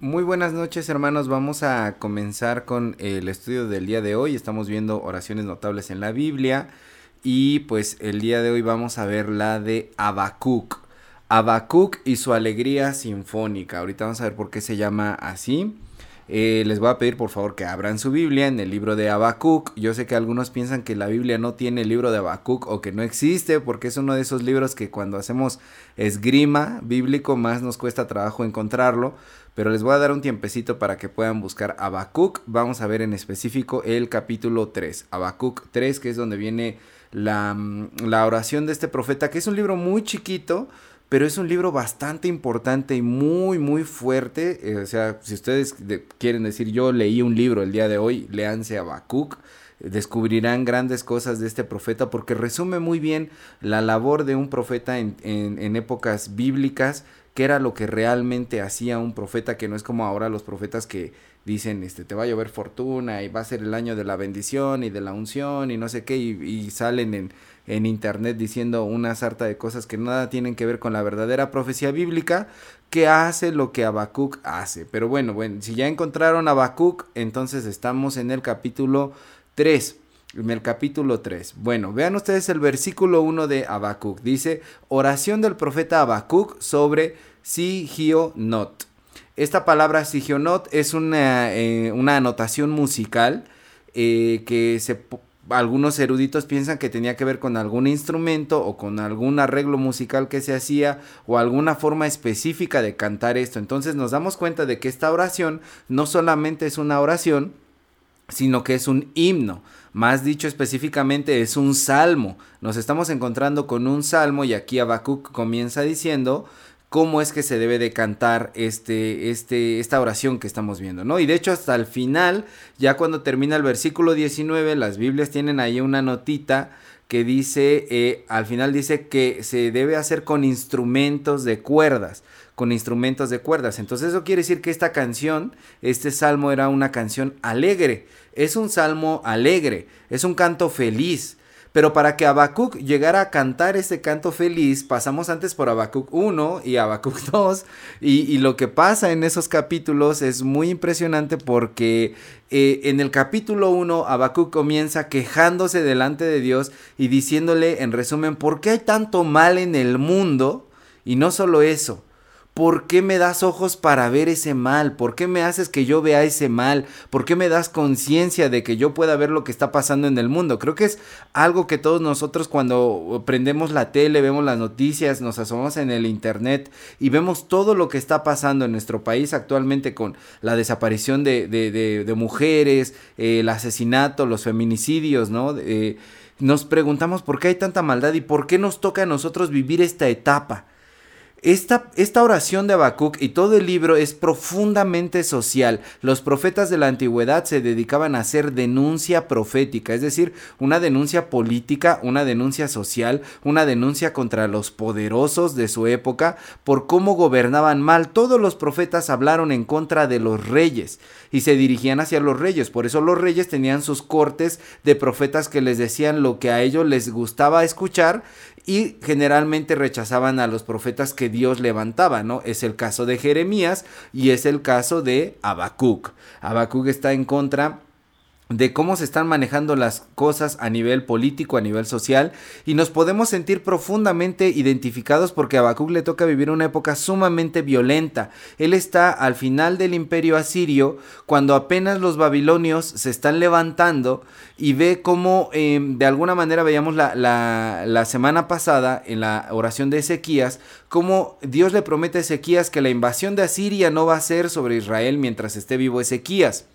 Muy buenas noches hermanos, vamos a comenzar con el estudio del día de hoy. Estamos viendo oraciones notables en la Biblia y pues el día de hoy vamos a ver la de Habacuc. Habacuc y su alegría sinfónica. Ahorita vamos a ver por qué se llama así. Eh, les voy a pedir por favor que abran su Biblia en el libro de Habacuc. Yo sé que algunos piensan que la Biblia no tiene el libro de Habacuc o que no existe porque es uno de esos libros que cuando hacemos esgrima bíblico más nos cuesta trabajo encontrarlo pero les voy a dar un tiempecito para que puedan buscar Habacuc. Vamos a ver en específico el capítulo 3, Habacuc 3, que es donde viene mm, la oración de este profeta, que es un libro muy chiquito, pero es un libro bastante importante y muy, muy fuerte. Eh, o sea, si ustedes quieren decir, yo leí un libro el día de hoy, léanse Habacuc descubrirán grandes cosas de este profeta porque resume muy bien la labor de un profeta en, en, en épocas bíblicas qué era lo que realmente hacía un profeta, que no es como ahora los profetas que dicen, este, te va a llover fortuna y va a ser el año de la bendición y de la unción y no sé qué, y, salen en, en, internet diciendo una sarta de cosas que nada tienen que ver con la verdadera profecía bíblica, que hace lo que Habacuc hace. Pero bueno, bueno, si ya encontraron a Habacuc, entonces estamos en el capítulo 3. En el capítulo 3. Bueno, vean ustedes el versículo 1 de Habacuc. Dice, oración del profeta Habacuc sobre Sigionot. Esta palabra Sigionot es una, eh, una anotación musical eh, que se, algunos eruditos piensan que tenía que ver con algún instrumento o con algún arreglo musical que se hacía o alguna forma específica de cantar esto. Entonces nos damos cuenta de que esta oración no solamente es una oración, sino que es un himno. Más dicho específicamente es un salmo. Nos estamos encontrando con un salmo y aquí Habacuc comienza diciendo cómo es que se debe de cantar este, este, esta oración que estamos viendo, ¿no? Y de hecho hasta el final, ya cuando termina el versículo 19, las Biblias tienen ahí una notita que dice, eh, al final dice que se debe hacer con instrumentos de cuerdas, con instrumentos de cuerdas. Entonces eso quiere decir que esta canción, este salmo era una canción alegre, es un salmo alegre, es un canto feliz. Pero para que Habacuc llegara a cantar ese canto feliz, pasamos antes por Habacuc 1 y Habacuc 2. Y, lo que pasa en esos capítulos es muy impresionante porque eh, en el capítulo 1 Habacuc comienza quejándose delante de Dios y diciéndole en resumen, ¿por qué hay tanto mal en el mundo? Y no solo eso, ¿Por qué me das ojos para ver ese mal? ¿Por qué me haces que yo vea ese mal? ¿Por qué me das conciencia de que yo pueda ver lo que está pasando en el mundo? Creo que es algo que todos nosotros cuando prendemos la tele, vemos las noticias, nos asomamos en el internet y vemos todo lo que está pasando en nuestro país actualmente con la desaparición de, mujeres, el asesinato, los feminicidios, ¿no? Eh, nos preguntamos por qué hay tanta maldad y por qué nos toca a nosotros vivir esta etapa. Esta, esta, oración de Habacuc y todo el libro es profundamente social. Los profetas de la antigüedad se dedicaban a hacer denuncia profética, es decir, una denuncia política, una denuncia social, una denuncia contra los poderosos de su época por cómo gobernaban mal. Todos los profetas hablaron en contra de los reyes y se dirigían hacia los reyes. Por eso los reyes tenían sus cortes de profetas que les decían lo que a ellos les gustaba escuchar y generalmente rechazaban a los profetas que Dios levantaba, ¿no? Es el caso de Jeremías y es el caso de Habacuc. Habacuc está en contra de cómo se están manejando las cosas a nivel político, a nivel social, y nos podemos sentir profundamente identificados porque a Habacuc le toca vivir una época sumamente violenta. Él está al final del imperio asirio, cuando apenas los babilonios se están levantando, y ve cómo em, de alguna manera veíamos la, la, la semana pasada en la oración de Ezequías, cómo Dios le promete a Ezequías que la invasión de Asiria no va a ser sobre Israel mientras esté vivo Ezequías.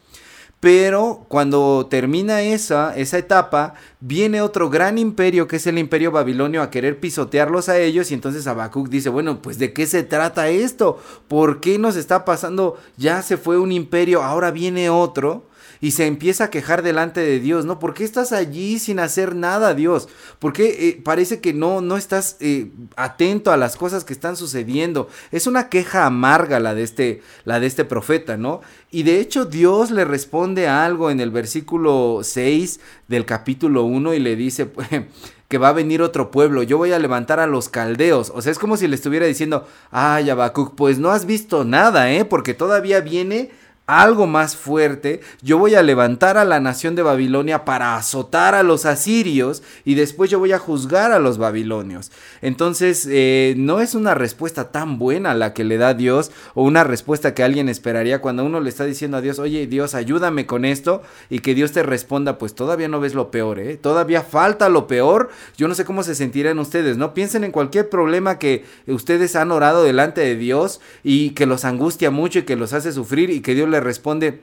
Pero cuando termina esa, esa etapa, viene otro gran imperio que es el imperio babilonio a querer pisotearlos a ellos y entonces Habacuc dice, bueno, pues de qué se trata esto? ¿Por qué nos está pasando? Ya se fue un imperio, ahora viene otro. Y se empieza a quejar delante de Dios, ¿no? ¿Por qué estás allí sin hacer nada, Dios? ¿Por qué eh, parece que no, no estás eh, atento a las cosas que están sucediendo? Es una queja amarga la de, este, la de este profeta, ¿no? Y de hecho Dios le responde algo en el versículo 6 del capítulo 1 y le dice... que va a venir otro pueblo, yo voy a levantar a los caldeos. O sea, es como si le estuviera diciendo, ay, Habacuc, pues no has visto nada, ¿eh? Porque todavía viene algo más fuerte, yo voy a levantar a la nación de Babilonia para azotar a los asirios y después yo voy a juzgar a los babilonios. Entonces, eh, no es una respuesta tan buena la que le da Dios o una respuesta que alguien esperaría cuando uno le está diciendo a Dios, oye Dios, ayúdame con esto y que Dios te responda, pues todavía no ves lo peor, ¿eh? Todavía falta lo peor. Yo no sé cómo se sentirán ustedes, ¿no? Piensen en cualquier problema que ustedes han orado delante de Dios y que los angustia mucho y que los hace sufrir y que Dios le responde,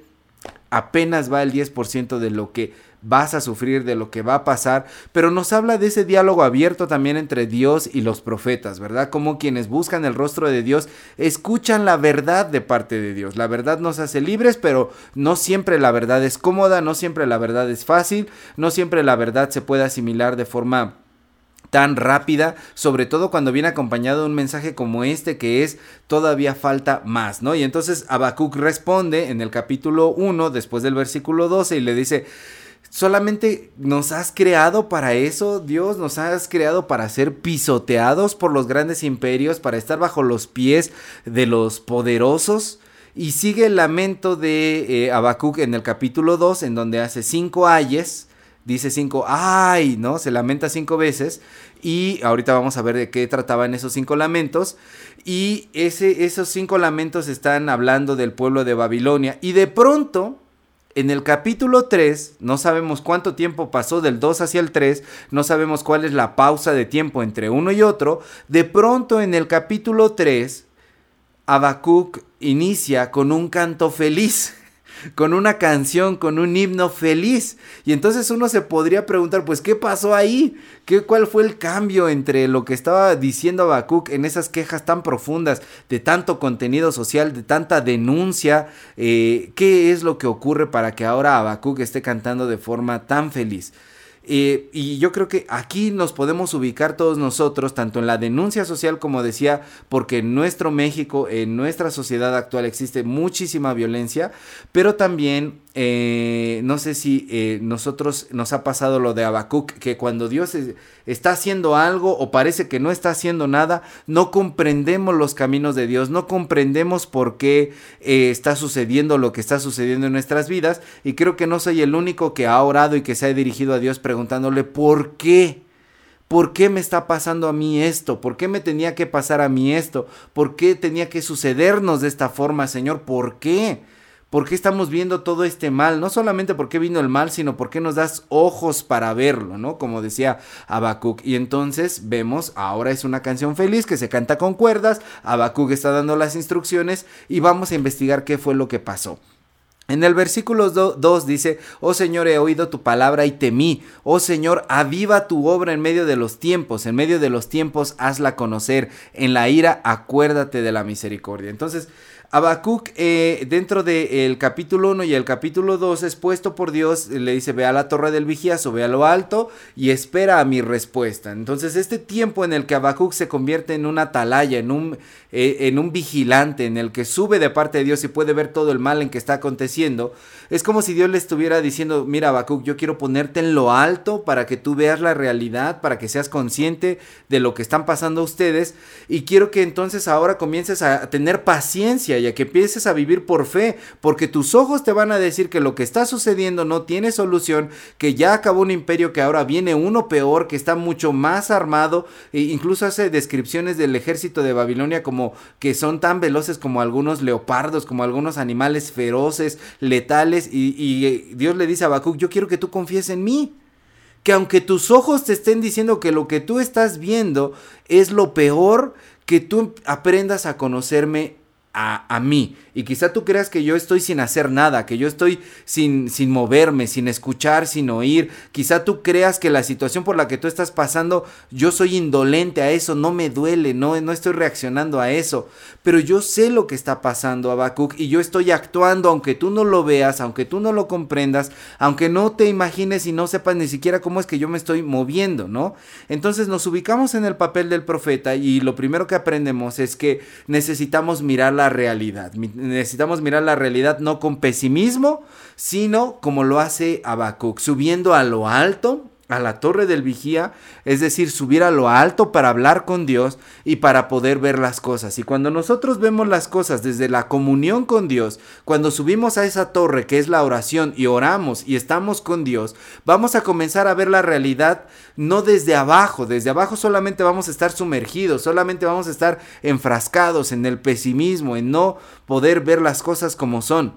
apenas va el 10% de lo que vas a sufrir, de lo que va a pasar, pero nos habla de ese diálogo abierto también entre Dios y los profetas, ¿verdad? Como quienes buscan el rostro de Dios escuchan la verdad de parte de Dios. La verdad nos hace libres, pero no siempre la verdad es cómoda, no siempre la verdad es fácil, no siempre la verdad se puede asimilar de forma tan rápida, sobre todo cuando viene acompañado de un mensaje como este que es todavía falta más, ¿no? Y entonces Habacuc responde en el capítulo 1, después del versículo 12, y le dice, solamente nos has creado para eso, Dios, nos has creado para ser pisoteados por los grandes imperios, para estar bajo los pies de los poderosos. Y sigue el lamento de eh, Habacuc en el capítulo 2, en donde hace cinco ayes dice cinco, ay, ¿no? Se lamenta cinco veces. Y ahorita vamos a ver de qué trataban esos cinco lamentos. Y ese, esos cinco lamentos están hablando del pueblo de Babilonia. Y de pronto, en el capítulo 3, no sabemos cuánto tiempo pasó del 2 hacia el 3, no sabemos cuál es la pausa de tiempo entre uno y otro. De pronto, en el capítulo 3, Habacuc inicia con un canto feliz con una canción, con un himno feliz. Y entonces uno se podría preguntar, pues, ¿qué pasó ahí? ¿Qué, ¿Cuál fue el cambio entre lo que estaba diciendo Habacuc en esas quejas tan profundas, de tanto contenido social, de tanta denuncia? Eh, ¿Qué es lo que ocurre para que ahora Habacuc esté cantando de forma tan feliz? Eh, y yo creo que aquí nos podemos ubicar todos nosotros, tanto en la denuncia social como decía, porque en nuestro México, en nuestra sociedad actual existe muchísima violencia, pero también eh, no sé si eh, nosotros nos ha pasado lo de Habacuc, que cuando Dios está haciendo algo o parece que no está haciendo nada, no comprendemos los caminos de Dios, no comprendemos por qué eh, está sucediendo lo que está sucediendo en nuestras vidas. Y creo que no soy el único que ha orado y que se ha dirigido a Dios preguntándole por qué. ¿Por qué me está pasando a mí esto? ¿Por qué me tenía que pasar a mí esto? ¿Por qué tenía que sucedernos de esta forma, Señor? ¿Por qué? ¿Por qué estamos viendo todo este mal? No solamente por qué vino el mal, sino por qué nos das ojos para verlo, ¿no? Como decía Habacuc. Y entonces vemos, ahora es una canción feliz que se canta con cuerdas, Habacuc está dando las instrucciones y vamos a investigar qué fue lo que pasó. En el versículo 2 dice, oh Señor, he oído tu palabra y temí. Oh Señor, aviva tu obra en medio de los tiempos. En medio de los tiempos hazla conocer. En la ira acuérdate de la misericordia. Entonces, Habacuc, eh, dentro del capítulo 1 y el capítulo 2, es puesto por Dios, le dice, ve a la torre del vigíazo, ve a lo alto y espera a mi respuesta. Entonces, este tiempo en el que Habacuc se convierte en una atalaya, en un, eh, en un vigilante, en el que sube de parte de Dios y puede ver todo el mal en que está aconteciendo, es como si Dios le estuviera diciendo, mira Habacuc, yo quiero ponerte en lo alto para que tú veas la realidad, para que seas consciente de lo que están pasando ustedes y quiero que entonces ahora comiences a tener paciencia y a que empieces a vivir por fe, porque tus ojos te van a decir que lo que está sucediendo no tiene solución, que ya acabó un imperio, que ahora viene uno peor, que está mucho más armado, e incluso hace descripciones del ejército de Babilonia como que son tan veloces como algunos leopardos, como algunos animales feroces, letales, y, y Dios le dice a Habacuc, yo quiero que tú confíes en mí que aunque tus ojos te estén diciendo que lo que tú estás viendo es lo peor, que tú aprendas a conocerme a, mí. Y quizá tú creas que yo estoy sin hacer nada, que yo estoy sin, sin moverme, sin escuchar, sin oír. Quizá tú creas que la situación por la que tú estás pasando, yo soy indolente a eso, no me duele, no, no estoy reaccionando a eso. Pero yo sé lo que está pasando, Habacuc, y yo estoy actuando, aunque tú no lo veas, aunque tú no lo comprendas, aunque no te imagines y no sepas ni siquiera cómo es que yo me estoy moviendo, ¿no? Entonces nos ubicamos en el papel del profeta y lo primero que aprendemos es que necesitamos mirar la realidad. Necesitamos mirar la realidad no con pesimismo, sino como lo hace Habacuc, subiendo a lo alto, a la torre del vigía, es decir, subir a lo alto para hablar con Dios y para poder ver las cosas. Y cuando nosotros vemos las cosas desde la comunión con Dios, cuando subimos a esa torre que es la oración y oramos y estamos con Dios, vamos a comenzar a ver la realidad no desde abajo, desde abajo solamente vamos a estar sumergidos, solamente vamos a estar enfrascados en el pesimismo, en no poder ver las cosas como son.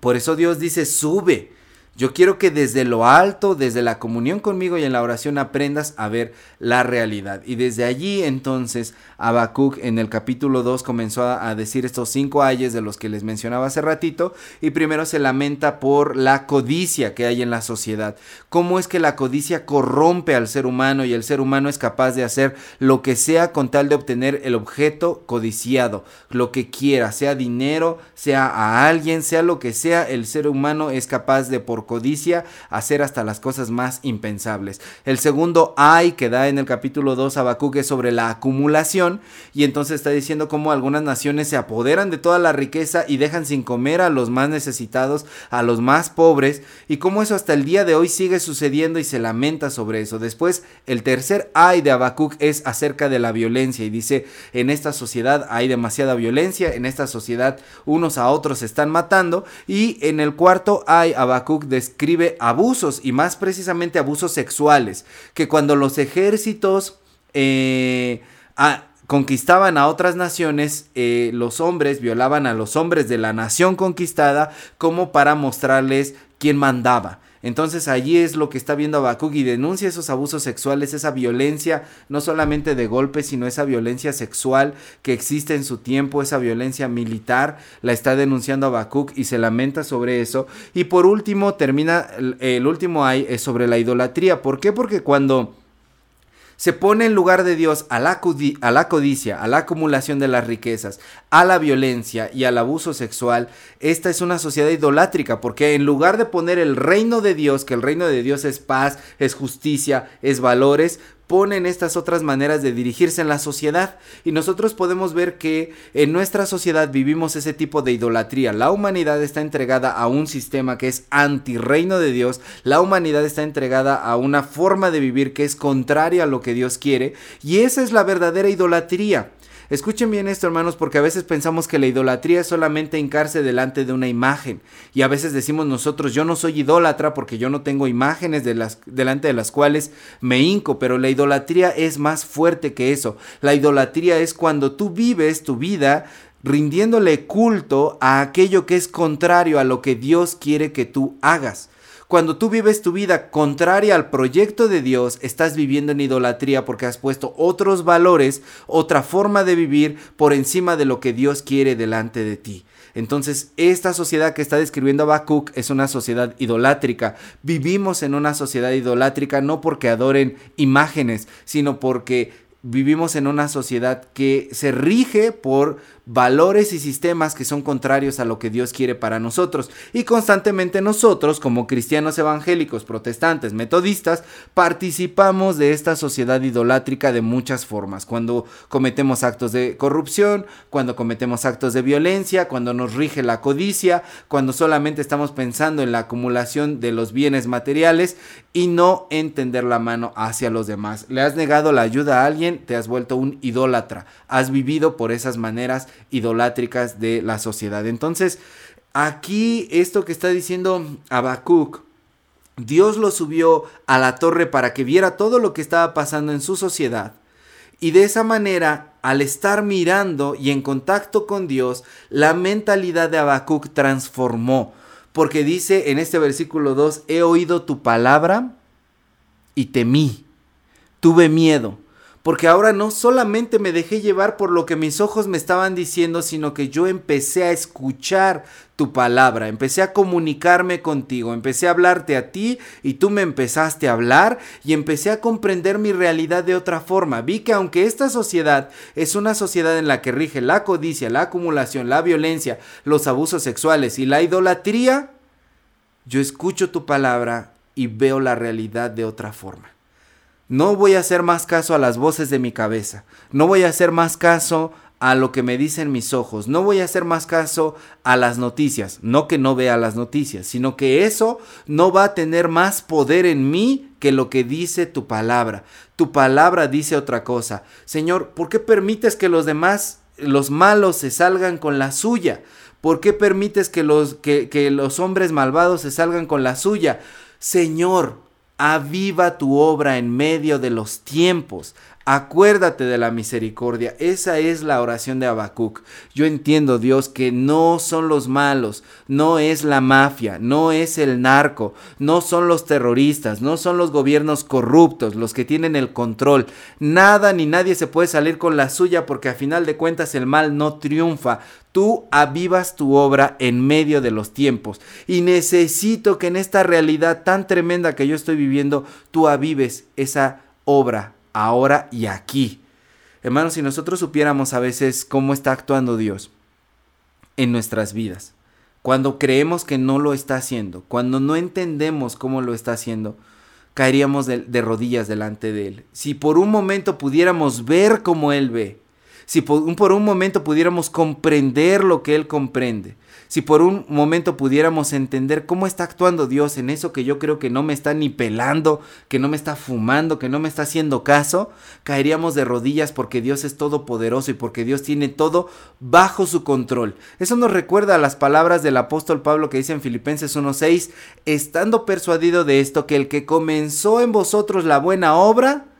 Por eso Dios dice, sube yo quiero que desde lo alto, desde la comunión conmigo y en la oración aprendas a ver la realidad. Y desde allí entonces Habacuc en el capítulo 2 comenzó a, decir estos cinco ayes de los que les mencionaba hace ratito y primero se lamenta por la codicia que hay en la sociedad. Cómo es que la codicia corrompe al ser humano y el ser humano es capaz de hacer lo que sea con tal de obtener el objeto codiciado, lo que quiera, sea dinero, sea a alguien, sea lo que sea, el ser humano es capaz de por codicia hacer hasta las cosas más impensables. El segundo ay que da en el capítulo 2 Habacuc es sobre la acumulación y entonces está diciendo cómo algunas naciones se apoderan de toda la riqueza y dejan sin comer a los más necesitados, a los más pobres y cómo eso hasta el día de hoy sigue sucediendo y se lamenta sobre eso. Después el tercer ay de Habacuc es acerca de la violencia y dice en esta sociedad hay demasiada violencia, en esta sociedad unos a otros se están matando y en el cuarto ay Habacuc describe abusos y más precisamente abusos sexuales, que cuando los ejércitos eh, conquistaban a otras naciones, eh, los hombres violaban a los hombres de la nación conquistada como para mostrarles quién mandaba. Entonces allí es lo que está viendo Habacuc y denuncia esos abusos sexuales, esa violencia, no solamente de golpes, sino esa violencia sexual que existe en su tiempo, esa violencia militar, la está denunciando Habacuc y se lamenta sobre eso. Y por último, termina, el, último hay es sobre la idolatría. ¿Por qué? Porque cuando se pone en lugar de Dios a la, codicia, a la acumulación de las riquezas, a la violencia y al abuso sexual, esta es una sociedad idolátrica, porque en lugar de poner el reino de Dios, que el reino de Dios es paz, es justicia, es valores, ponen estas otras maneras de dirigirse en la sociedad y nosotros podemos ver que en nuestra sociedad vivimos ese tipo de idolatría. La humanidad está entregada a un sistema que es anti reino de Dios, la humanidad está entregada a una forma de vivir que es contraria a lo que Dios quiere y esa es la verdadera idolatría. Escuchen bien esto, hermanos, porque a veces pensamos que la idolatría es solamente hincarse delante de una imagen. Y a veces decimos nosotros, yo no soy idólatra porque yo no tengo imágenes delante de las cuales me hinco, pero la idolatría es más fuerte que eso. La idolatría es cuando tú vives tu vida rindiéndole culto a aquello que es contrario a lo que Dios quiere que tú hagas. Cuando tú vives tu vida contraria al proyecto de Dios, estás viviendo en idolatría porque has puesto otros valores, otra forma de vivir por encima de lo que Dios quiere delante de ti. Entonces, esta sociedad que está describiendo Habacuc es una sociedad idolátrica. Vivimos en una sociedad idolátrica no porque adoren imágenes, sino porque vivimos en una sociedad que se rige por valores y sistemas que son contrarios a lo que Dios quiere para nosotros. Y constantemente nosotros, como cristianos evangélicos, protestantes, metodistas, participamos de esta sociedad idolátrica de muchas formas. Cuando cometemos actos de corrupción, cuando cometemos actos de violencia, cuando nos rige la codicia, cuando solamente estamos pensando en la acumulación de los bienes materiales y no entender la mano hacia los demás. Le has negado la ayuda a alguien, te has vuelto un idólatra. Has vivido por esas maneras idolátricas de la sociedad. Entonces, aquí esto que está diciendo Habacuc, Dios lo subió a la torre para que viera todo lo que estaba pasando en su sociedad. Y de esa manera, al estar mirando y en contacto con Dios, la mentalidad de Habacuc transformó. Porque dice en este versículo 2, he oído tu palabra y temí, tuve miedo porque ahora no solamente me dejé llevar por lo que mis ojos me estaban diciendo, sino que yo empecé a escuchar tu palabra, empecé a comunicarme contigo, empecé a hablarte a ti y tú me empezaste a hablar y empecé a comprender mi realidad de otra forma. Vi que aunque esta sociedad es una sociedad en la que rige la codicia, la acumulación, la violencia, los abusos sexuales y la idolatría, yo escucho tu palabra y veo la realidad de otra forma. No voy a hacer más caso a las voces de mi cabeza, no voy a hacer más caso a lo que me dicen mis ojos, no voy a hacer más caso a las noticias, no que no vea las noticias, sino que eso no va a tener más poder en mí que lo que dice tu palabra. Tu palabra dice otra cosa. Señor, ¿por qué permites que los demás, los malos, se salgan con la suya? ¿Por qué permites que los, que, que los hombres malvados se salgan con la suya? Señor, aviva tu obra en medio de los tiempos. Acuérdate de la misericordia. Esa es la oración de Habacuc. Yo entiendo, Dios, que no son los malos, no es la mafia, no es el narco, no son los terroristas, no son los gobiernos corruptos los que tienen el control. Nada ni nadie se puede salir con la suya porque a final de cuentas el mal no triunfa. Tú avivas tu obra en medio de los tiempos. Y necesito que en esta realidad tan tremenda que yo estoy viviendo, tú avives esa obra ahora y aquí. Hermanos, si nosotros supiéramos a veces cómo está actuando Dios en nuestras vidas, cuando creemos que no lo está haciendo, cuando no entendemos cómo lo está haciendo, caeríamos de, rodillas delante de Él. Si por un momento pudiéramos ver como Él ve, si por un momento pudiéramos comprender lo que Él comprende, si por un momento pudiéramos entender cómo está actuando Dios en eso que yo creo que no me está ni pelando, que no me está fumando, que no me está haciendo caso, caeríamos de rodillas porque Dios es todopoderoso y porque Dios tiene todo bajo su control. Eso nos recuerda a las palabras del apóstol Pablo que dice en Filipenses 1:6, estando persuadido de esto, que el que comenzó en vosotros la buena obra,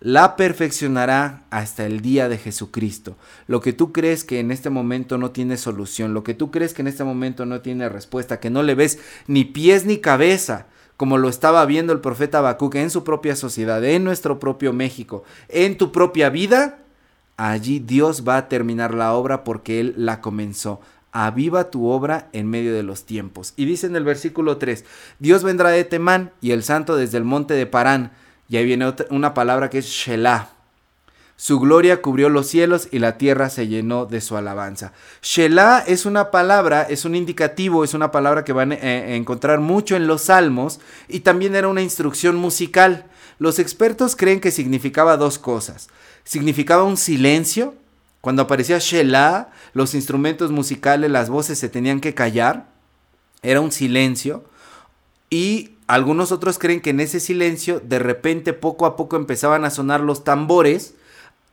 la perfeccionará hasta el día de Jesucristo. Lo que tú crees que en este momento no tiene solución, lo que tú crees que en este momento no tiene respuesta, que no le ves ni pies ni cabeza, como lo estaba viendo el profeta Habacuc en su propia sociedad, en nuestro propio México, en tu propia vida, allí Dios va a terminar la obra porque Él la comenzó. Aviva tu obra en medio de los tiempos. Y dice en el versículo 3, Dios vendrá de Temán y el santo desde el monte de Parán y ahí viene una palabra que es Shelah. Su gloria cubrió los cielos y la tierra se llenó de su alabanza. Shelah es una palabra, es un indicativo, es una palabra que van a encontrar mucho en los salmos y también era una instrucción musical. Los expertos creen que significaba dos cosas. Significaba un silencio. Cuando aparecía Shelah, los instrumentos musicales, las voces se tenían que callar. Era un silencio. Y algunos otros creen que en ese silencio de repente poco a poco empezaban a sonar los tambores,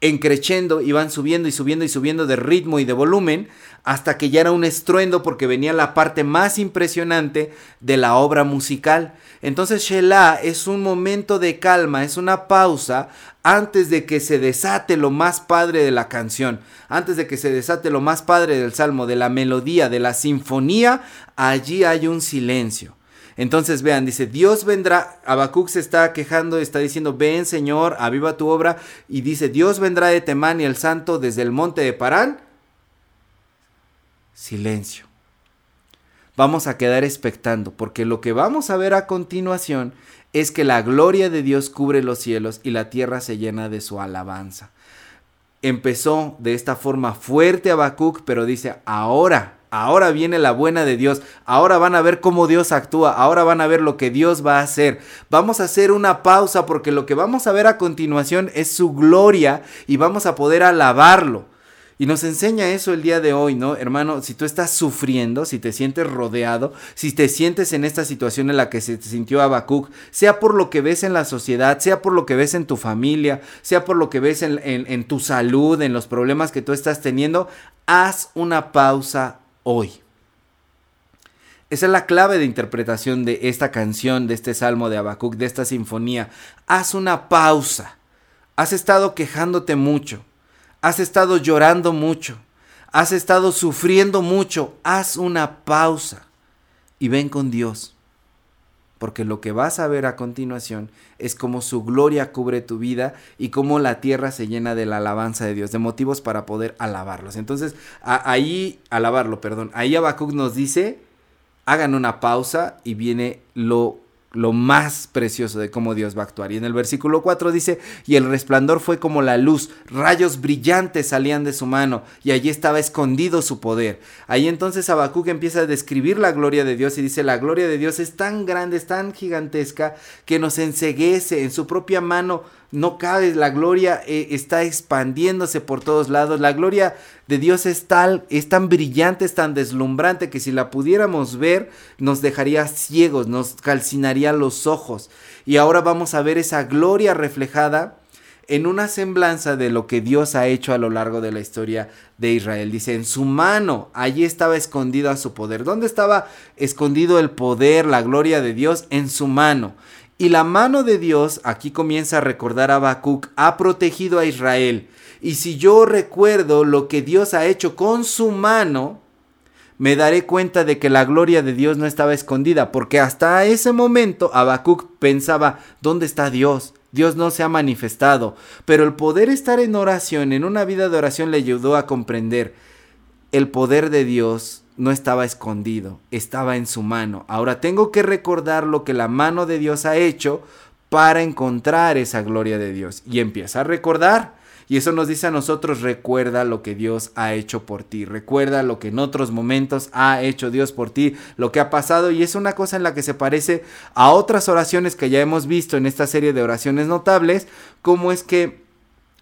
encrechendo, iban subiendo y subiendo y subiendo de ritmo y de volumen, hasta que ya era un estruendo porque venía la parte más impresionante de la obra musical. Entonces Shelah es un momento de calma, es una pausa antes de que se desate lo más padre de la canción, antes de que se desate lo más padre del salmo, de la melodía, de la sinfonía, allí hay un silencio. Entonces vean, dice, Dios vendrá, Habacuc se está quejando, está diciendo, ven Señor, aviva tu obra, y dice, Dios vendrá de Temán y el santo desde el monte de Parán. Silencio. Vamos a quedar expectando, porque lo que vamos a ver a continuación es que la gloria de Dios cubre los cielos y la tierra se llena de su alabanza. Empezó de esta forma fuerte Habacuc, pero dice, ahora Ahora viene la buena de Dios. Ahora van a ver cómo Dios actúa. Ahora van a ver lo que Dios va a hacer. Vamos a hacer una pausa porque lo que vamos a ver a continuación es su gloria y vamos a poder alabarlo. Y nos enseña eso el día de hoy, ¿no? Hermano, si tú estás sufriendo, si te sientes rodeado, si te sientes en esta situación en la que se sintió Habacuc, sea por lo que ves en la sociedad, sea por lo que ves en tu familia, sea por lo que ves en, en tu salud, en los problemas que tú estás teniendo, haz una pausa hoy. Esa es la clave de interpretación de esta canción, de este salmo de Habacuc, de esta sinfonía. Haz una pausa. Has estado quejándote mucho. Has estado llorando mucho. Has estado sufriendo mucho. Haz una pausa y ven con Dios. Porque lo que vas a ver a continuación es cómo su gloria cubre tu vida y cómo la tierra se llena de la alabanza de Dios, de motivos para poder alabarlos. Entonces, ahí, alabarlo, perdón, ahí Habacuc nos dice, hagan una pausa y viene lo lo más precioso de cómo Dios va a actuar. Y en el versículo 4 dice, y el resplandor fue como la luz, rayos brillantes salían de su mano, y allí estaba escondido su poder. Ahí entonces Habacuc empieza a describir la gloria de Dios y dice, la gloria de Dios es tan grande, es tan gigantesca, que nos enseguece en su propia mano no cabe, la gloria eh, está expandiéndose por todos lados, la gloria de Dios es tal, es tan brillante, es tan deslumbrante que si la pudiéramos ver nos dejaría ciegos, nos calcinaría los ojos. Y ahora vamos a ver esa gloria reflejada en una semblanza de lo que Dios ha hecho a lo largo de la historia de Israel. Dice, en su mano, allí estaba escondido a su poder. ¿Dónde estaba escondido el poder, la gloria de Dios? En su mano. Y la mano de Dios, aquí comienza a recordar a Habacuc, ha protegido a Israel. Y si yo recuerdo lo que Dios ha hecho con su mano, me daré cuenta de que la gloria de Dios no estaba escondida, porque hasta ese momento Habacuc pensaba, ¿dónde está Dios? Dios no se ha manifestado. Pero el poder estar en oración, en una vida de oración, le ayudó a comprender el poder de Dios no estaba escondido, estaba en su mano. Ahora tengo que recordar lo que la mano de Dios ha hecho para encontrar esa gloria de Dios. Y empieza a recordar. Y eso nos dice a nosotros, recuerda lo que Dios ha hecho por ti, recuerda lo que en otros momentos ha hecho Dios por ti, lo que ha pasado. Y es una cosa en la que se parece a otras oraciones que ya hemos visto en esta serie de oraciones notables, como es que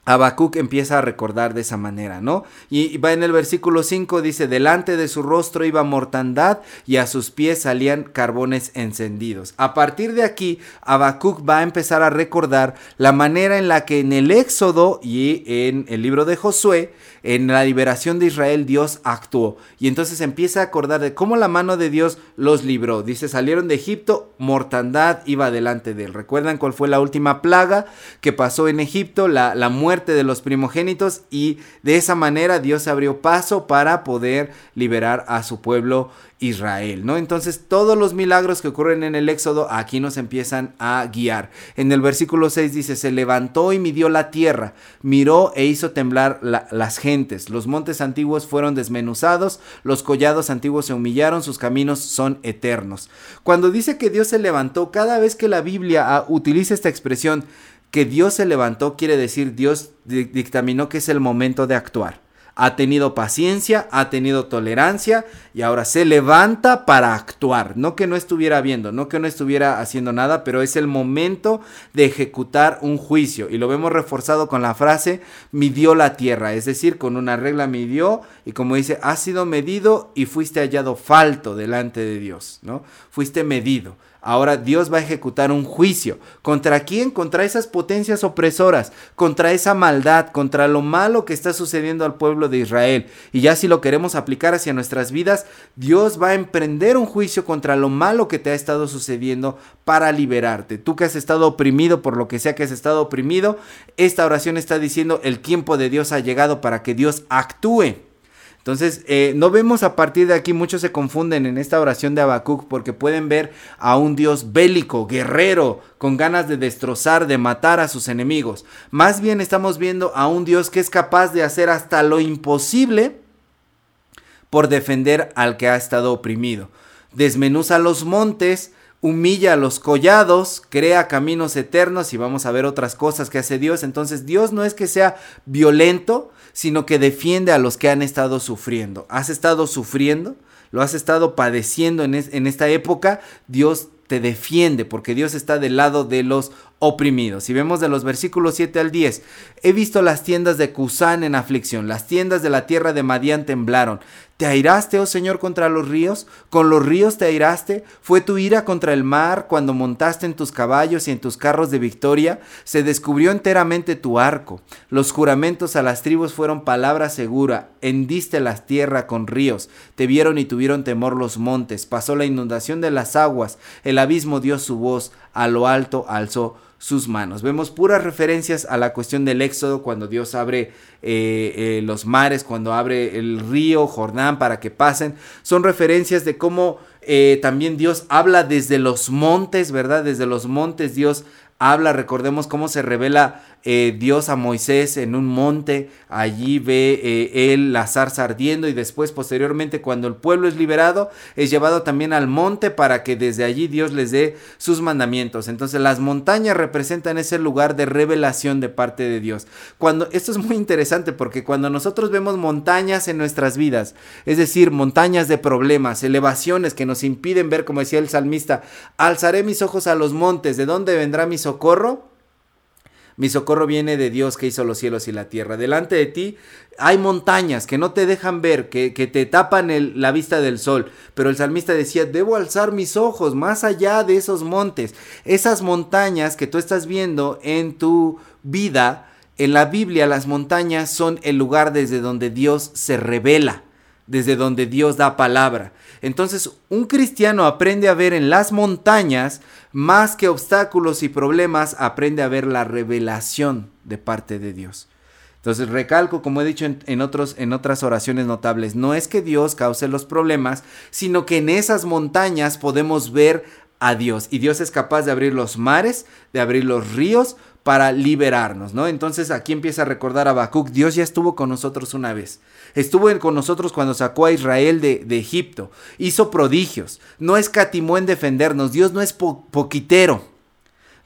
Habacuc empieza a recordar de esa manera, ¿no? Y va en el versículo 5, dice, delante de su rostro iba mortandad y a sus pies salían carbones encendidos. A partir de aquí, Habacuc va a empezar a recordar la manera en la que en el Éxodo y en el libro de Josué, en la liberación de Israel, Dios actuó. Y entonces empieza a acordar de cómo la mano de Dios los libró. Dice, salieron de Egipto, mortandad iba delante de él. ¿Recuerdan cuál fue la última plaga que pasó en Egipto? La, la muerte de los primogénitos y de esa manera Dios abrió paso para poder liberar a su pueblo Israel, ¿no? Entonces todos los milagros que ocurren en el Éxodo aquí nos empiezan a guiar. En el versículo 6 dice, se levantó y midió la tierra, miró e hizo temblar las gentes, los montes antiguos fueron desmenuzados, los collados antiguos se humillaron, sus caminos son eternos. Cuando dice que Dios se levantó, cada vez que la Biblia ah, utiliza esta expresión, que Dios se levantó quiere decir Dios dictaminó que es el momento de actuar. Ha tenido paciencia, ha tenido tolerancia y ahora se levanta para actuar. No que no estuviera viendo, no que no estuviera haciendo nada, pero es el momento de ejecutar un juicio. Y lo vemos reforzado con la frase midió la tierra, es decir, con una regla midió y como dice, ha sido medido y fuiste hallado falto delante de Dios, ¿no? Fuiste medido. Ahora Dios va a ejecutar un juicio. ¿Contra quién? Contra esas potencias opresoras, contra esa maldad, contra lo malo que está sucediendo al pueblo de Israel. Y ya si lo queremos aplicar hacia nuestras vidas, Dios va a emprender un juicio contra lo malo que te ha estado sucediendo para liberarte. Tú que has estado oprimido por lo que sea que has estado oprimido, esta oración está diciendo el tiempo de Dios ha llegado para que Dios actúe. Entonces, eh, no vemos a partir de aquí, muchos se confunden en esta oración de Habacuc porque pueden ver a un Dios bélico, guerrero, con ganas de destrozar, de matar a sus enemigos. Más bien estamos viendo a un Dios que es capaz de hacer hasta lo imposible por defender al que ha estado oprimido. Desmenuza los montes, humilla a los collados, crea caminos eternos y vamos a ver otras cosas que hace Dios. Entonces Dios no es que sea violento, sino que defiende a los que han estado sufriendo. ¿Has estado sufriendo? ¿Lo has estado padeciendo en, en esta época? Dios te defiende porque Dios está del lado de los oprimidos. Si vemos de los versículos 7 al 10, he visto las tiendas de Cusán en aflicción, las tiendas de la tierra de Madián temblaron. ¿Te airaste, oh Señor, contra los ríos? ¿Con los ríos te airaste? ¿Fue tu ira contra el mar cuando montaste en tus caballos y en tus carros de victoria? Se descubrió enteramente tu arco. Los juramentos a las tribus fueron palabra segura. Hendiste la tierra con ríos. Te vieron y tuvieron temor los montes. Pasó la inundación de las aguas. El abismo dio su voz. A lo alto alzó sus manos. Vemos puras referencias a la cuestión del éxodo cuando Dios abre eh, eh, los mares, cuando abre el río Jordán para que pasen. Son referencias de cómo Eh, también Dios habla desde los montes, ¿verdad? Desde los montes Dios habla, recordemos cómo se revela eh, Dios a Moisés en un monte, allí ve eh, él la zarza ardiendo y después posteriormente cuando el pueblo es liberado es llevado también al monte para que desde allí Dios les dé sus mandamientos. Entonces las montañas representan ese lugar de revelación de parte de Dios. Cuando esto es muy interesante porque cuando nosotros vemos montañas en nuestras vidas, es decir, montañas de problemas, elevaciones que nos impiden ver, como decía el salmista, alzaré mis ojos a los montes, ¿de dónde vendrá mi socorro? Mi socorro viene de Dios que hizo los cielos y la tierra. Delante de ti hay montañas que no te dejan ver, que, te tapan la vista del sol. Pero el salmista decía, debo alzar mis ojos más allá de esos montes. Esas montañas que tú estás viendo en tu vida, en la Biblia las montañas son el lugar desde donde Dios se revela, desde donde Dios da palabra. Entonces, un cristiano aprende a ver en las montañas, más que obstáculos y problemas, aprende a ver la revelación de parte de Dios. Entonces, recalco, como he dicho en, otros, en otras oraciones notables, no es que Dios cause los problemas, sino que en esas montañas podemos ver a Dios. Y Dios es capaz de abrir los mares, de abrir los ríos, para liberarnos, ¿no? Entonces aquí empieza a recordar a Habacuc, Dios ya estuvo con nosotros una vez. Estuvo con nosotros cuando sacó a Israel de, Egipto. Hizo prodigios. No escatimó en defendernos. Dios no es poquitero.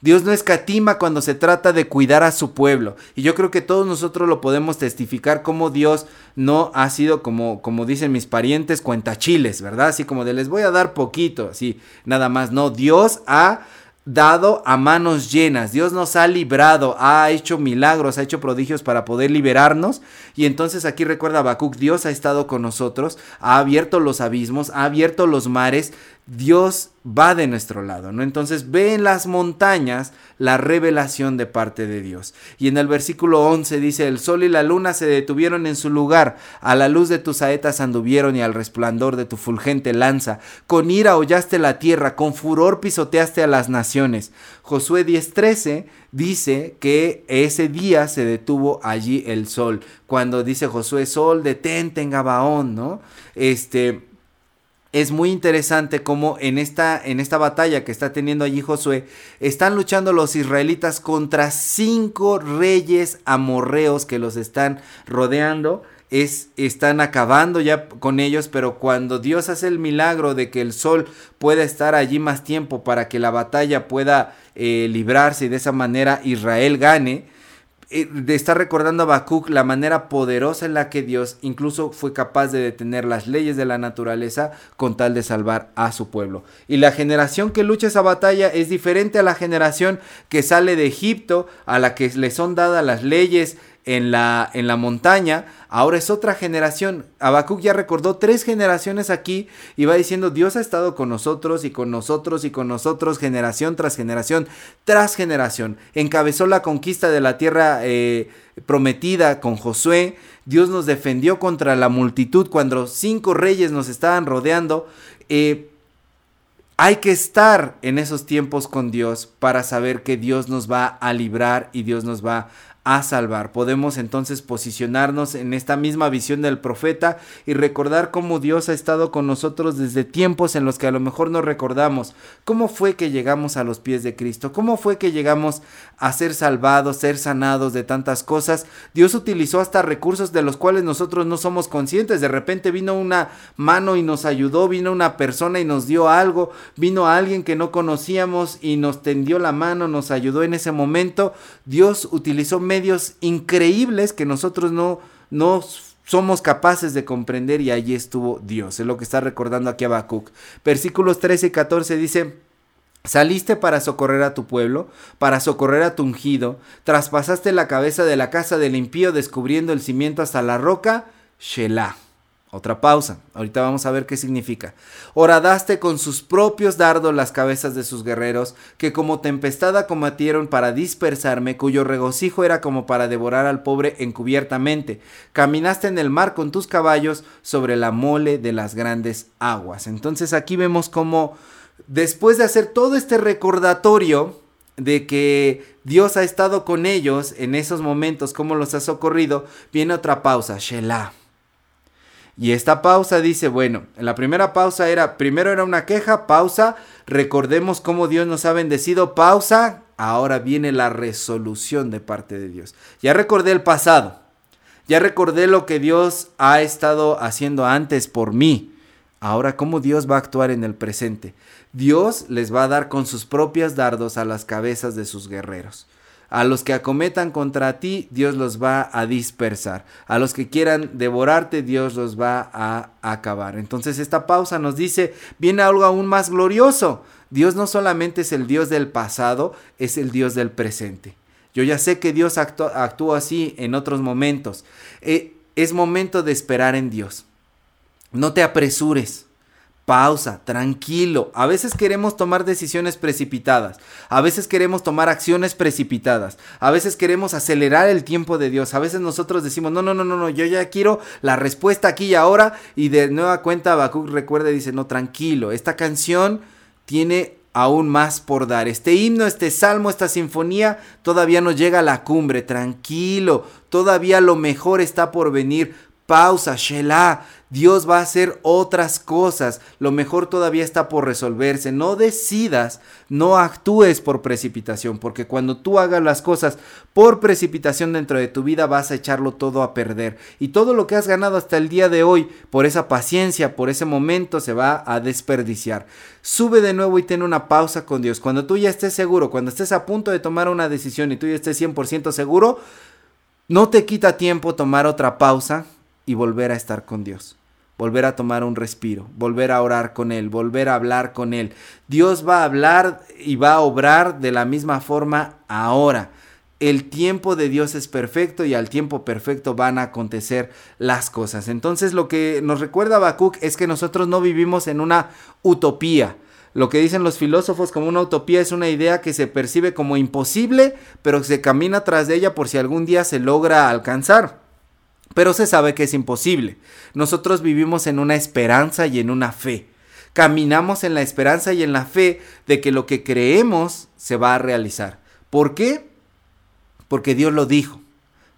Dios no escatima cuando se trata de cuidar a su pueblo. Y yo creo que todos nosotros lo podemos testificar como Dios no ha sido como, como dicen mis parientes, cuentachiles, ¿verdad? Así como de les voy a dar poquito, así, nada más. No, Dios ha dado a manos llenas. Dios nos ha librado, ha hecho milagros, ha hecho prodigios para poder liberarnos. Y entonces aquí recuerda Habacuc, Dios ha estado con nosotros, ha abierto los abismos, ha abierto los mares, Dios va de nuestro lado, ¿no? Entonces ve en las montañas la revelación de parte de Dios. Y en el versículo 11 dice, el sol y la luna se detuvieron en su lugar, a la luz de tus saetas anduvieron y al resplandor de tu fulgente lanza. Con ira hollaste la tierra, con furor pisoteaste a las naciones. Josué 10:13 dice que ese día se detuvo allí el sol. Cuando dice Josué, sol, detente en Gabaón, ¿no? Este es muy interesante cómo en esta, en esta batalla que está teniendo allí Josué, están luchando los israelitas contra cinco reyes amorreos que los están rodeando. Es, están acabando ya con ellos, pero cuando Dios hace el milagro de que el sol pueda estar allí más tiempo para que la batalla pueda eh, librarse y de esa manera Israel gane, está recordando a Habacuc la manera poderosa en la que Dios incluso fue capaz de detener las leyes de la naturaleza con tal de salvar a su pueblo. Y la generación que lucha esa batalla es diferente a la generación que sale de Egipto, a la que le son dadas las leyes en la, en la montaña, ahora es otra generación. Habacuc ya recordó tres generaciones aquí y va diciendo, Dios ha estado con nosotros y con nosotros y con nosotros generación tras generación tras generación. Encabezó la conquista de la tierra eh, prometida con Josué. Dios nos defendió contra la multitud cuando cinco reyes nos estaban rodeando. Eh, hay que estar en esos tiempos con Dios para saber que Dios nos va a librar y Dios nos va a salvar. Podemos entonces posicionarnos en esta misma visión del profeta y recordar cómo Dios ha estado con nosotros desde tiempos en los que a lo mejor no recordamos. ¿Cómo fue que llegamos a los pies de Cristo? ¿Cómo fue que llegamos a ser salvados, ser sanados de tantas cosas? Dios utilizó hasta recursos de los cuales nosotros no somos conscientes. De repente vino una mano y nos ayudó, vino una persona y nos dio algo, vino alguien que no conocíamos y nos tendió la mano, nos ayudó en ese momento. Dios utilizó medios increíbles que nosotros no, no somos capaces de comprender y allí estuvo Dios. Es lo que está recordando aquí Habacuc. Versículos 13 y 14 dice, Saliste para socorrer a tu pueblo, para socorrer a tu ungido, traspasaste la cabeza de la casa del impío descubriendo el cimiento hasta la roca, Shelah. Otra pausa. Ahorita vamos a ver qué significa. Horadaste con sus propios dardos las cabezas de sus guerreros, que como tempestad acometieron para dispersarme, cuyo regocijo era como para devorar al pobre encubiertamente. Caminaste en el mar con tus caballos sobre la mole de las grandes aguas. Entonces aquí vemos como después de hacer todo este recordatorio de que Dios ha estado con ellos en esos momentos, como los ha socorrido, viene otra pausa, Shelah Y esta pausa dice, bueno, la primera pausa era, primero era una queja, pausa, recordemos cómo Dios nos ha bendecido, pausa, ahora viene la resolución de parte de Dios. Ya recordé el pasado, ya recordé lo que Dios ha estado haciendo antes por mí. Ahora, ¿cómo Dios va a actuar en el presente? Dios les va a dar con sus propias dardos a las cabezas de sus guerreros. A los que acometan contra ti, Dios los va a dispersar. A los que quieran devorarte, Dios los va a acabar. Entonces esta pausa nos dice, viene algo aún más glorioso. Dios no solamente es el Dios del pasado, es el Dios del presente. Yo ya sé que Dios actuó, así en otros momentos. Eh, es momento de esperar en Dios. No te apresures pausa, tranquilo. A veces queremos tomar decisiones precipitadas, a veces queremos tomar acciones precipitadas, a veces queremos acelerar el tiempo de Dios, a veces nosotros decimos, no, no, no, no, no, yo ya quiero la respuesta aquí y ahora y de nueva cuenta Habacuc recuerda y dice, no, tranquilo, esta canción tiene aún más por dar. Este himno, este salmo, esta sinfonía todavía no llega a la cumbre, tranquilo, todavía lo mejor está por venir pausa, Shelah. Dios va a hacer otras cosas. Lo mejor todavía está por resolverse. No decidas, no actúes por precipitación, porque cuando tú hagas las cosas por precipitación dentro de tu vida vas a echarlo todo a perder. Y todo lo que has ganado hasta el día de hoy, por esa paciencia, por ese momento, se va a desperdiciar. Sube de nuevo y ten una pausa con Dios. Cuando tú ya estés seguro, cuando estés a punto de tomar una decisión y tú ya estés 100% seguro, no te quita tiempo tomar otra pausa y volver a estar con Dios. Volver a tomar un respiro, volver a orar con Él, volver a hablar con Él. Dios va a hablar y va a obrar de la misma forma ahora. El tiempo de Dios es perfecto y al tiempo perfecto van a acontecer las cosas. Entonces lo que nos recuerda Habacuc es que nosotros no vivimos en una utopía. Lo que dicen los filósofos como una utopía es una idea que se percibe como imposible, pero se camina tras de ella por si algún día se logra alcanzar pero se sabe que es imposible. Nosotros vivimos en una esperanza y en una fe. Caminamos en la esperanza y en la fe de que lo que creemos se va a realizar. ¿Por qué? Porque Dios lo dijo,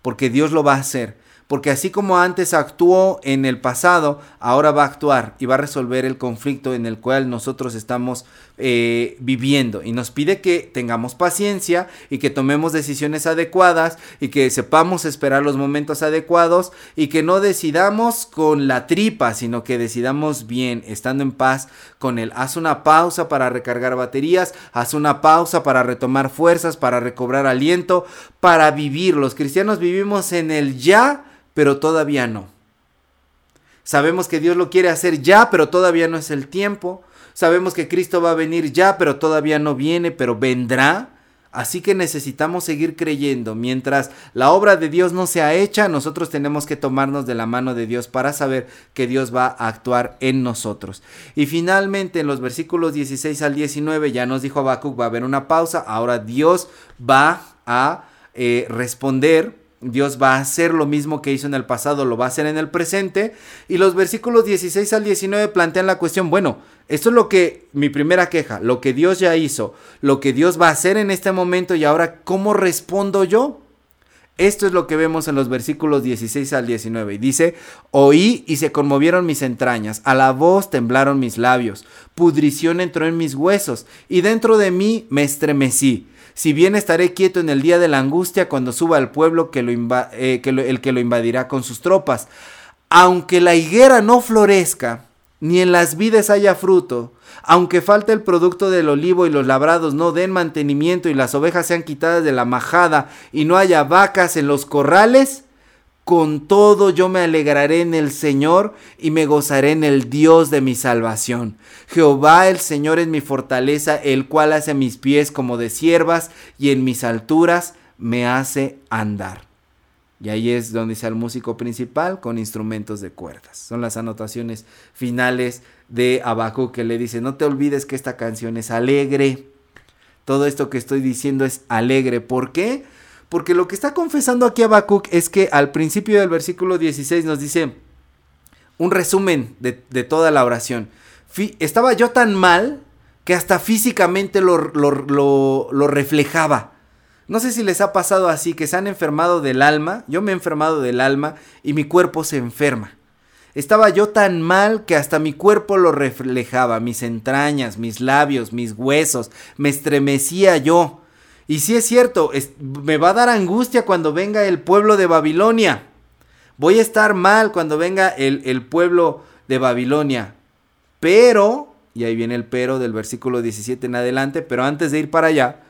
porque Dios lo va a hacer, porque así como antes actuó en el pasado, ahora va a actuar y va a resolver el conflicto en el cual nosotros estamos eh, viviendo. Y nos pide que tengamos paciencia y que tomemos decisiones adecuadas y que sepamos esperar los momentos adecuados y que no decidamos con la tripa, sino que decidamos bien, estando en paz con él. Haz una pausa para recargar baterías, haz una pausa para retomar fuerzas, para recobrar aliento, para vivir. Los cristianos vivimos en el ya pero todavía no. Sabemos que Dios lo quiere hacer ya, pero todavía no es el tiempo. Sabemos que Cristo va a venir ya, pero todavía no viene, pero vendrá. Así que necesitamos seguir creyendo. Mientras la obra de Dios no sea hecha, nosotros tenemos que tomarnos de la mano de Dios para saber que Dios va a actuar en nosotros. Y finalmente en los versículos 16 al 19 ya nos dijo Habacuc, va a haber una pausa. Ahora Dios va a eh, responder Dios va a hacer lo mismo que hizo en el pasado, lo va a hacer en el presente. Y los versículos 16 al 19 plantean la cuestión, bueno, esto es lo que mi primera queja, lo que Dios ya hizo, lo que Dios va a hacer en este momento y ahora, ¿cómo respondo yo? Esto es lo que vemos en los versículos 16 al 19. Y dice, oí y se conmovieron mis entrañas, a la voz temblaron mis labios, pudrición entró en mis huesos, y dentro de mí me estremecí. Si bien estaré quieto en el día de la angustia cuando suba el pueblo que eh, el que lo invadirá con sus tropas. Aunque la higuera no florezca, ni en las vides haya fruto, aunque falte el producto del olivo y los labrados no den mantenimiento y las ovejas sean quitadas de la majada y no haya vacas en los corrales, con todo yo me alegraré en el Señor y me gozaré en el Dios de mi salvación. Jehová el Señor es mi fortaleza, el cual hace mis pies como de siervas y en mis alturas me hace andar. Y ahí es donde dice el músico principal con instrumentos de cuerdas. Son las anotaciones finales de Abajo que le dice, no te olvides que esta canción es alegre. Todo esto que estoy diciendo es alegre. ¿Por qué? Porque lo que está confesando aquí Habacuc es que al principio del versículo 16 nos dice un resumen de, toda la oración. estaba yo tan mal que hasta físicamente lo, lo, reflejaba. No sé si les ha pasado así, que se han enfermado del alma. Yo me he enfermado del alma y mi cuerpo se enferma. Estaba yo tan mal que hasta mi cuerpo lo reflejaba, mis entrañas, mis labios, mis huesos, me estremecía yo. Y si es cierto, me va a dar angustia cuando venga el pueblo de Babilonia. Voy a estar mal cuando venga el, el pueblo de Babilonia. Pero, y ahí viene el pero del versículo 17 en adelante, pero antes de ir para allá,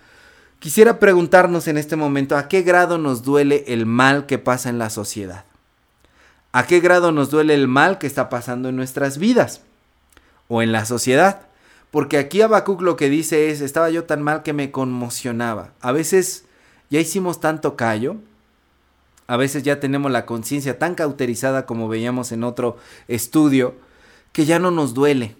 quisiera preguntarnos en este momento a qué grado nos duele el mal que pasa en la sociedad. ¿A qué grado nos duele el mal que está pasando en nuestras vidas o en la sociedad? Porque aquí Abacuc lo que dice es, estaba yo tan mal que me conmocionaba. A veces ya hicimos tanto callo, a veces ya tenemos la conciencia tan cauterizada como veíamos en otro estudio, que ya no nos duele.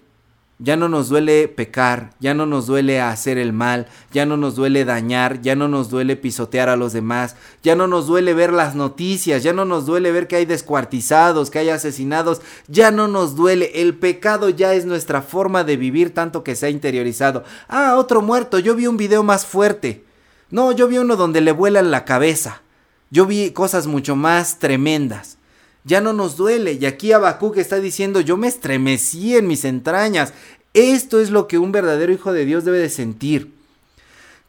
Ya no nos duele pecar, ya no nos duele hacer el mal, ya no nos duele dañar, ya no nos duele pisotear a los demás, ya no nos duele ver las noticias, ya no nos duele ver que hay descuartizados, que hay asesinados, ya no nos duele. El pecado ya es nuestra forma de vivir tanto que se ha interiorizado. Ah, otro muerto, yo vi un video más fuerte. No, yo vi uno donde le vuelan la cabeza. Yo vi cosas mucho más tremendas ya no nos duele. Y aquí Habacuc está diciendo, yo me estremecí en mis entrañas. Esto es lo que un verdadero hijo de Dios debe de sentir.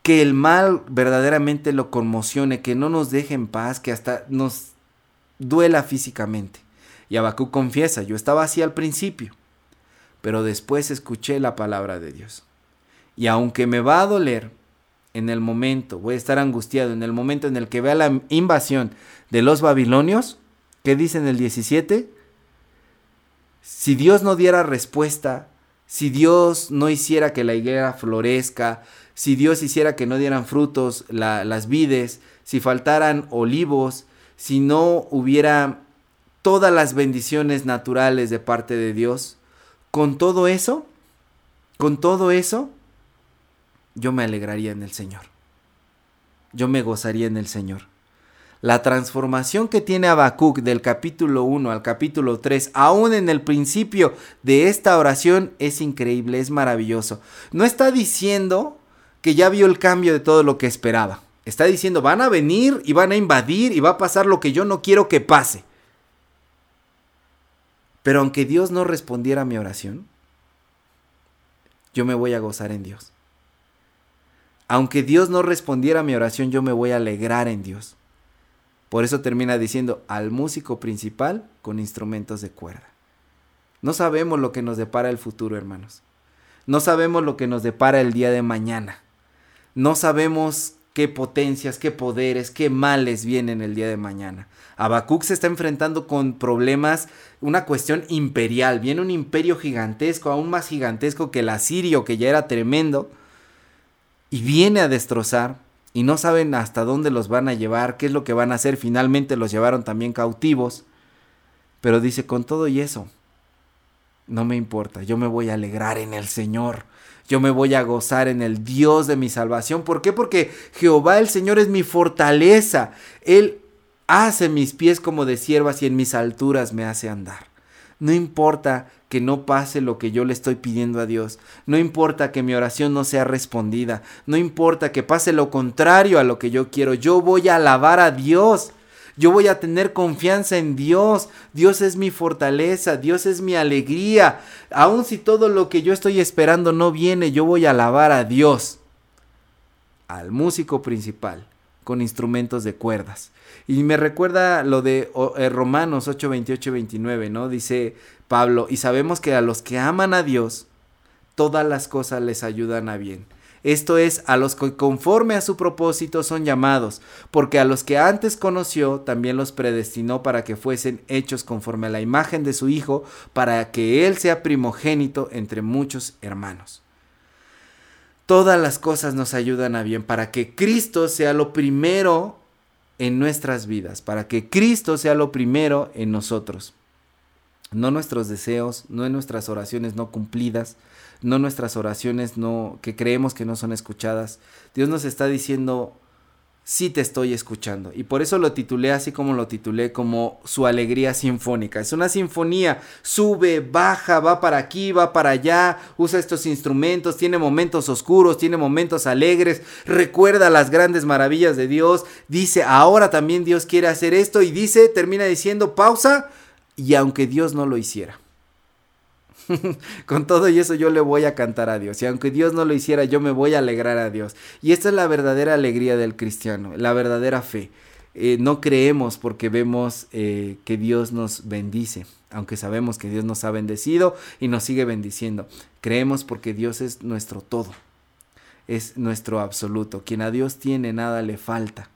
Que el mal verdaderamente lo conmocione, que no nos deje en paz, que hasta nos duela físicamente. Y Habacuc confiesa, yo estaba así al principio, pero después escuché la palabra de Dios. Y aunque me va a doler en el momento, voy a estar angustiado en el momento en el que vea la invasión de los babilonios, ¿Qué dice en el 17? Si Dios no diera respuesta, si Dios no hiciera que la higuera florezca, si Dios hiciera que no dieran frutos las vides, si faltaran olivos, si no hubiera todas las bendiciones naturales de parte de Dios, con todo eso, con todo eso, yo me alegraría en el Señor. Yo me gozaría en el Señor. La transformación que tiene Habacuc del capítulo 1 al capítulo 3, aún en el principio de esta oración, es increíble, es maravilloso. No está diciendo que ya vio el cambio de todo lo que esperaba. Está diciendo, van a venir y van a invadir y va a pasar lo que yo no quiero que pase. Pero aunque Dios no respondiera a mi oración, yo me voy a gozar en Dios. Aunque Dios no respondiera a mi oración, yo me voy a alegrar en Dios. Por eso termina diciendo al músico principal con instrumentos de cuerda. No sabemos lo que nos depara el futuro, hermanos. No sabemos lo que nos depara el día de mañana. No sabemos qué potencias, qué poderes, qué males vienen el día de mañana. Habacuc se está enfrentando con problemas, una cuestión imperial. Viene un imperio gigantesco, aún más gigantesco que el asirio, que ya era tremendo, y viene a destrozar y no saben hasta dónde los van a llevar, qué es lo que van a hacer. Finalmente los llevaron también cautivos. Pero dice, con todo y eso, no me importa, yo me voy a alegrar en el Señor. Yo me voy a gozar en el Dios de mi salvación. ¿Por qué? Porque Jehová el Señor es mi fortaleza. Él hace mis pies como de siervas y en mis alturas me hace andar. No importa que no pase lo que yo le estoy pidiendo a Dios. No importa que mi oración no sea respondida. No importa que pase lo contrario a lo que yo quiero. Yo voy a alabar a Dios. Yo voy a tener confianza en Dios. Dios es mi fortaleza. Dios es mi alegría. Aun si todo lo que yo estoy esperando no viene, yo voy a alabar a Dios. Al músico principal con instrumentos de cuerdas. Y me recuerda lo de eh, Romanos 8, 28 29, ¿no? Dice Pablo, y sabemos que a los que aman a Dios, todas las cosas les ayudan a bien. Esto es, a los que conforme a su propósito son llamados, porque a los que antes conoció también los predestinó para que fuesen hechos conforme a la imagen de su Hijo, para que Él sea primogénito entre muchos hermanos. Todas las cosas nos ayudan a bien para que Cristo sea lo primero en nuestras vidas, para que Cristo sea lo primero en nosotros. No nuestros deseos, no nuestras oraciones no cumplidas, no nuestras oraciones no que creemos que no son escuchadas. Dios nos está diciendo sí te estoy escuchando. Y por eso lo titulé así como lo titulé, como su alegría sinfónica. Es una sinfonía, sube, baja, va para aquí, va para allá, usa estos instrumentos, tiene momentos oscuros, tiene momentos alegres, recuerda las grandes maravillas de Dios, dice, ahora también Dios quiere hacer esto y dice, termina diciendo, pausa, y aunque Dios no lo hiciera. Con todo y eso yo le voy a cantar a Dios. Y aunque Dios no lo hiciera, yo me voy a alegrar a Dios. Y esta es la verdadera alegría del cristiano, la verdadera fe. Eh, no creemos porque vemos eh, que Dios nos bendice, aunque sabemos que Dios nos ha bendecido y nos sigue bendiciendo. Creemos porque Dios es nuestro todo, es nuestro absoluto. Quien a Dios tiene, nada le falta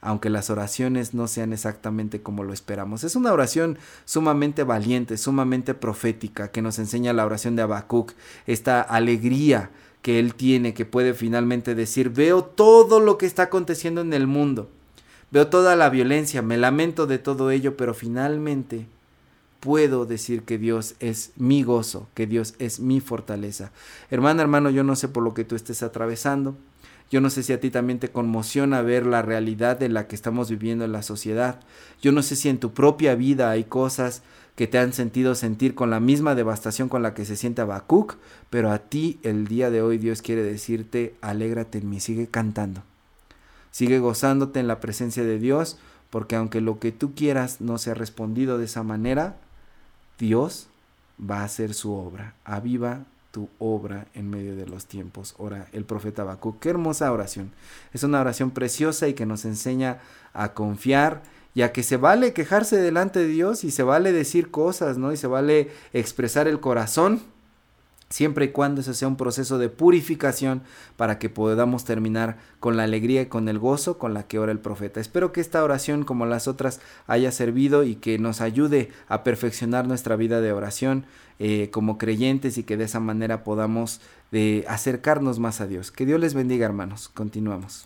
aunque las oraciones no sean exactamente como lo esperamos. Es una oración sumamente valiente, sumamente profética, que nos enseña la oración de Habacuc, esta alegría que él tiene, que puede finalmente decir, veo todo lo que está aconteciendo en el mundo, veo toda la violencia, me lamento de todo ello, pero finalmente puedo decir que Dios es mi gozo, que Dios es mi fortaleza. Hermana, hermano, yo no sé por lo que tú estés atravesando, yo no sé si a ti también te conmociona ver la realidad de la que estamos viviendo en la sociedad. Yo no sé si en tu propia vida hay cosas que te han sentido sentir con la misma devastación con la que se siente Habacuc, pero a ti el día de hoy Dios quiere decirte, alégrate en mí, sigue cantando. Sigue gozándote en la presencia de Dios, porque aunque lo que tú quieras no sea respondido de esa manera, Dios va a hacer su obra. Aviva obra en medio de los tiempos. Ora el profeta Habacuc. Qué hermosa oración. Es una oración preciosa y que nos enseña a confiar y a que se vale quejarse delante de Dios y se vale decir cosas, ¿no? Y se vale expresar el corazón siempre y cuando ese sea un proceso de purificación para que podamos terminar con la alegría y con el gozo con la que ora el profeta. Espero que esta oración, como las otras, haya servido y que nos ayude a perfeccionar nuestra vida de oración eh, como creyentes y que de esa manera podamos eh, acercarnos más a Dios. Que Dios les bendiga, hermanos. Continuamos.